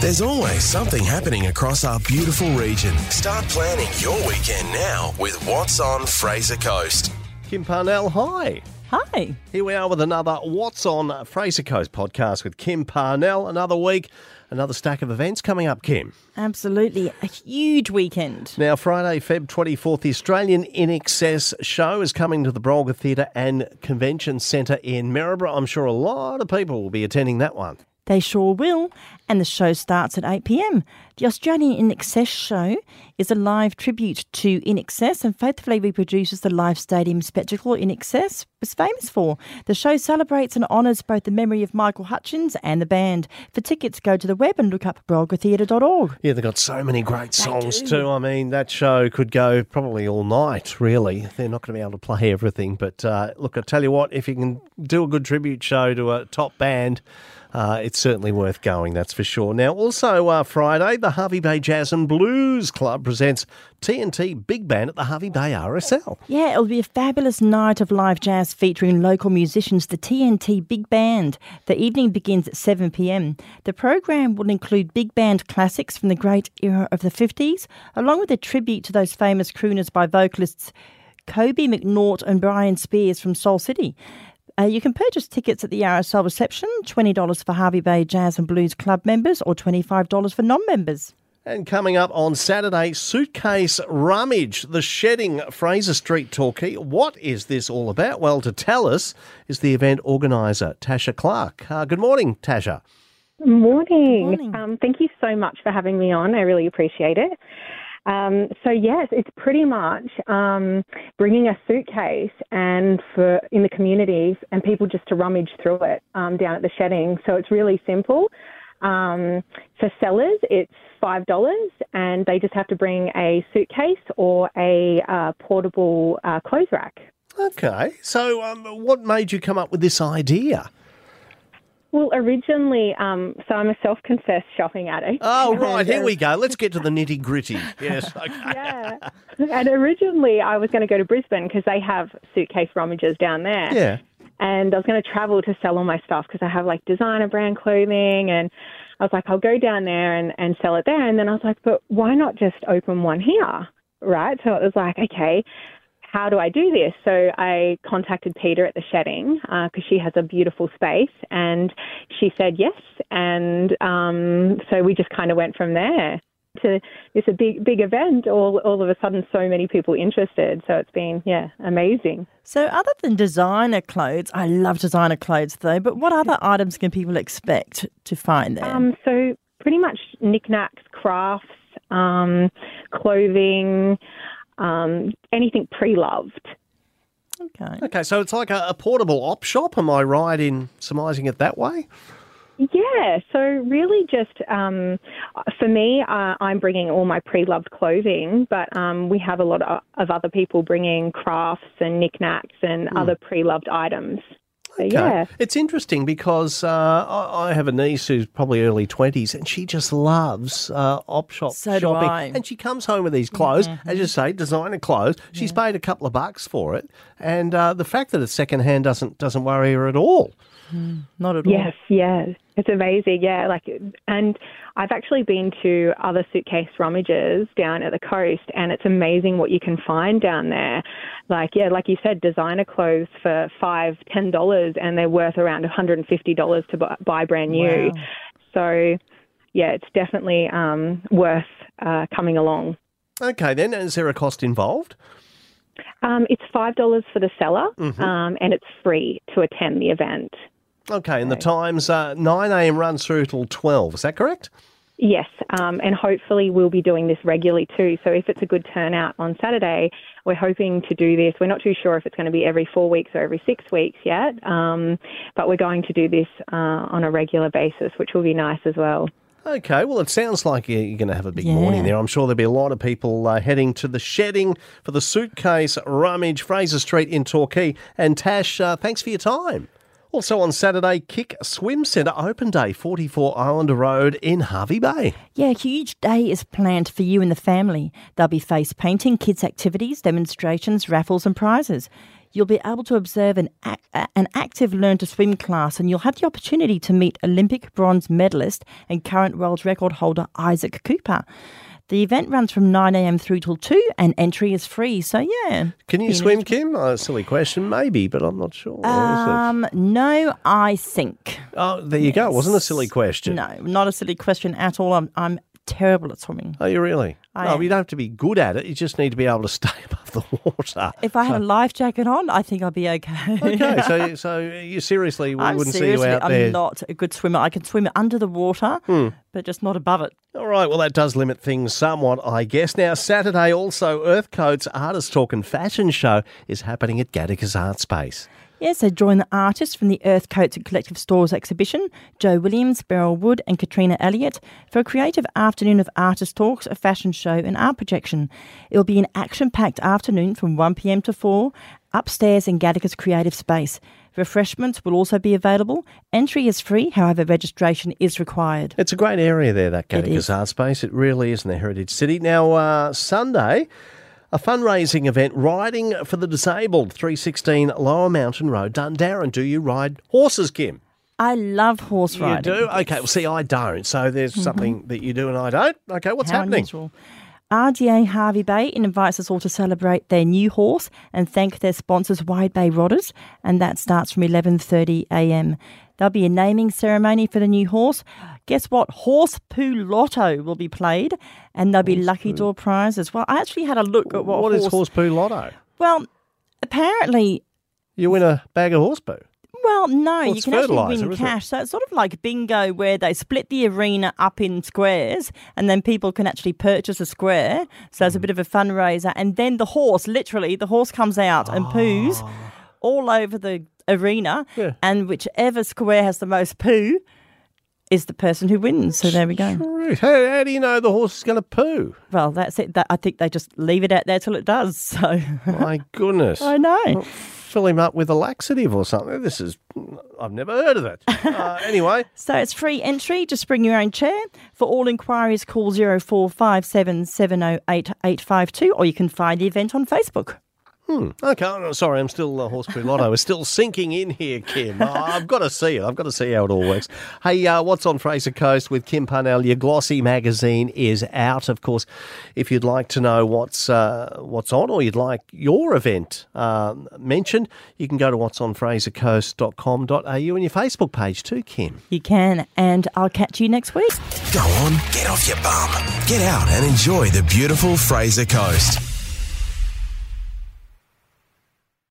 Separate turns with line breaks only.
There's always something happening across our beautiful region. Start planning your weekend now with What's on Fraser Coast.
Kim Parnell, hi.
Hi.
Here we are with another What's on Fraser Coast podcast with Kim Parnell. Another week, another stack of events coming up, Kim.
Absolutely. A huge weekend.
Now, Friday, Feb 24th, the Australian INXS show is coming to the Brolga Theatre and Convention Centre in Maryborough. I'm sure a lot of people will be attending that one.
They sure will. And the show starts at 8 pm. The Australian INXS show is a live tribute to INXS and faithfully reproduces the live stadium spectacle INXS was famous for. The show celebrates and honours both the memory of Michael Hutchence and the band. For tickets, go to the web and look up brolgatheatre.org.
Yeah, they've got so many great songs too. I mean, that show could go probably all night, really. They're not going to be able to play everything. But uh, look, I tell you what, if you can do a good tribute show to a top band, uh, it's certainly worth going, that's for sure. Now, also uh, Friday, the Hervey Bay Jazz and Blues Club presents TNT Big Band at the Hervey Bay RSL.
Yeah, it'll be a fabulous night of live jazz featuring local musicians, the TNT Big Band. The evening begins at 7 pm. The program will include big band classics from the great era of the 50s, along with a tribute to those famous crooners by vocalists Kobe McNaught and Brian Spears from Soul City. Uh, you can purchase tickets at the RSL reception, $20 for Hervey Bay Jazz and Blues Club members or $25 for non members.
And coming up on Saturday, Suitcase Rummage, the Shedding Fraser Street Torquay. What is this all about? Well, to tell us is the event organiser, Tasha Clarke. Uh, good morning, Tasha.
Morning.
Morning.
Um, thank you so much for having me on. I really appreciate it. Um, so yes, it's pretty much um, bringing a suitcase and for in the communities and people just to rummage through it um, down at the shedding. So it's really simple. Um, for sellers, it's five dollars, and they just have to bring a suitcase or a uh, portable uh, clothes rack.
Okay, so um, what made you come up with this idea?
Well, originally, um, so I'm a self-confessed shopping addict.
Oh, right, here
uh,
we go. Let's get to the nitty gritty. Yes, okay.
yeah. And originally, I was going to go to Brisbane because they have suitcase rummages down there.
Yeah.
And I was going to travel to sell all my stuff because I have like designer brand clothing. And I was like, I'll go down there and, and sell it there. And then I was like, but why not just open one here? Right. So it was like, okay, how do I do this? So I contacted Peter at the shedding because she has a beautiful space, and she said yes. And um, so we just kind of went from there to this a big big event. All all of a sudden, so many people interested. So it's been yeah amazing.
So, other than designer clothes, I love designer clothes though, but what other items can people expect to find there?
Um, so pretty much knickknacks, crafts, um, clothing, um, anything pre-loved.
okay.
Okay, so it's like a, a portable op shop. Am I right in surmising it that way?
Yeah, so really just um, for me, uh, I'm bringing all my pre-loved clothing, but um, we have a lot of, of other people bringing crafts and knickknacks and other pre-loved items. So,
Okay.
yeah.
It's interesting because uh, I, I have a niece who's probably early 20s and she just loves uh, op shop
So do
shopping.
I. Mm-hmm.
And she comes home with these clothes, as you say, designer clothes. She's paid a couple of bucks for it. And uh, the fact that it's secondhand doesn't, doesn't worry her at all.
Not at all.
Yes, yes. It's amazing, yeah. Like, and I've actually been to other suitcase rummages down at the coast, and it's amazing what you can find down there. Like, yeah, like you said, designer clothes for five, ten dollars, and they're worth around one hundred and fifty dollars to bu- buy brand new.
Wow.
So, yeah, it's definitely um, worth uh, coming along.
Okay, then, is there a cost involved?
Um, it's five dollars for the seller, um, and it's free to attend the event.
Okay, and the times uh, 9 a.m. runs through till 12. Is that correct?
Yes, um, and hopefully we'll be doing this regularly too. So if it's a good turnout on Saturday, we're hoping to do this. We're not too sure if it's going to be every four weeks or every six weeks yet, um, but we're going to do this uh, on a regular basis, which will be nice as well.
Okay, well, it sounds like you're going to have a big
Yeah.
morning there. I'm sure there'll be a lot of people uh, heading to the shedding for the suitcase rummage, Fraser Street in Torquay. And Tash, uh, thanks for your time. Also on Saturday, Kick Swim Centre Open Day, 44 Islander Road in Hervey Bay.
Yeah, a huge day is planned for you and the family. There'll be face painting, kids' activities, demonstrations, raffles, and prizes. You'll be able to observe an, an active learn to swim class, and you'll have the opportunity to meet Olympic bronze medalist and current world record holder Isaac Cooper. The event runs from 9am through till 2 and entry is free. So, yeah.
Can you swim, Kim? Oh, silly question, maybe, but I'm not sure.
Um, no, I think.
oh, there you go. It wasn't a silly question.
No, not a silly question at all. I'm, I'm terrible at swimming.
Are you really?
I
no,
am.
you don't have to be good at it. You just need to be able to stay above the water.
If I had a life jacket on, I think I'd be okay.
Okay, so so you seriously we
I'm
wouldn't
seriously,
see you out
I'm
there. Hmm.
not a good swimmer. I can swim under the water, but just not above it.
All right, well, that does limit things somewhat, I guess. Now, Saturday, also, Earthcoat's Artist Talk and Fashion Show is happening at Gatakers Art Space.
Yeah, so join the artists from the Earth Coats and Collective Stores exhibition, Joe Williams, Beryl Wood, and Katrina Elliott, for a creative afternoon of artist talks, a fashion show, and art projection. It'll be an action packed afternoon from 1pm to 4 upstairs in Gatakers creative space. Refreshments will also be available. Entry is free, however, registration is required.
It's a great area there, that
Gatakers.
Art Space. It really is in the Heritage City. Now, uh, Sunday, a fundraising event, Riding for the Disabled, 316 Lower Mountain Road, Dundowran. Do you ride horses, Kim?
I love horse riding.
You do? Okay, well, see, I don't. So there's something that you do and I don't. Okay, what's
Mm-hmm. How
happening?
unusual. RDA Hervey Bay invites us all to celebrate their new horse and thank their sponsors Wide Bay Rodders, and that starts from 11:30 a.m. There'll be a naming ceremony for the new horse. Guess what? Horse Poo Lotto will be played, and there'll be lucky door prizes. as well. I actually had a look at what,
what is
horse.
horse poo lotto?
Well, apparently,
You win a bag of horse poo.
well, no, you can actually win cash. So it's sort of like bingo where they split the arena up in squares and then people can actually purchase a square. So it's a hmm. bit of a fundraiser. And then the horse, literally, the horse comes out and poos ah. All over the arena.
Ah. Yeah.
And whichever square has the most poo is the person who wins. So there we go.
How, how do you know the horse is going to poo?
Well, that's it. That, I think they just leave it out there till it does. So
My goodness.
I know.
Fill him up with a laxative or something. This is, I've never heard of it. Uh, anyway,
So it's free entry. Just bring your own chair. For all inquiries, call 0457 708 852 or you can find the event on Facebook.
Okay. I'm sorry, I'm still uh, horse poo lotto. is still sinking in here, Kim. Uh, I've got to see it. I've got to see how it all works. Hey, uh, what's on Fraser Coast with Kim Parnell? Your glossy magazine is out. Of course, if you'd like to know what's uh, what's on, or you'd like your event um, mentioned, you can go to what's on frasercoast.com.au and your Facebook page too, Kim.
You can, and I'll catch you next week.
Go on, get off your bum. Get out and enjoy the beautiful Fraser Coast.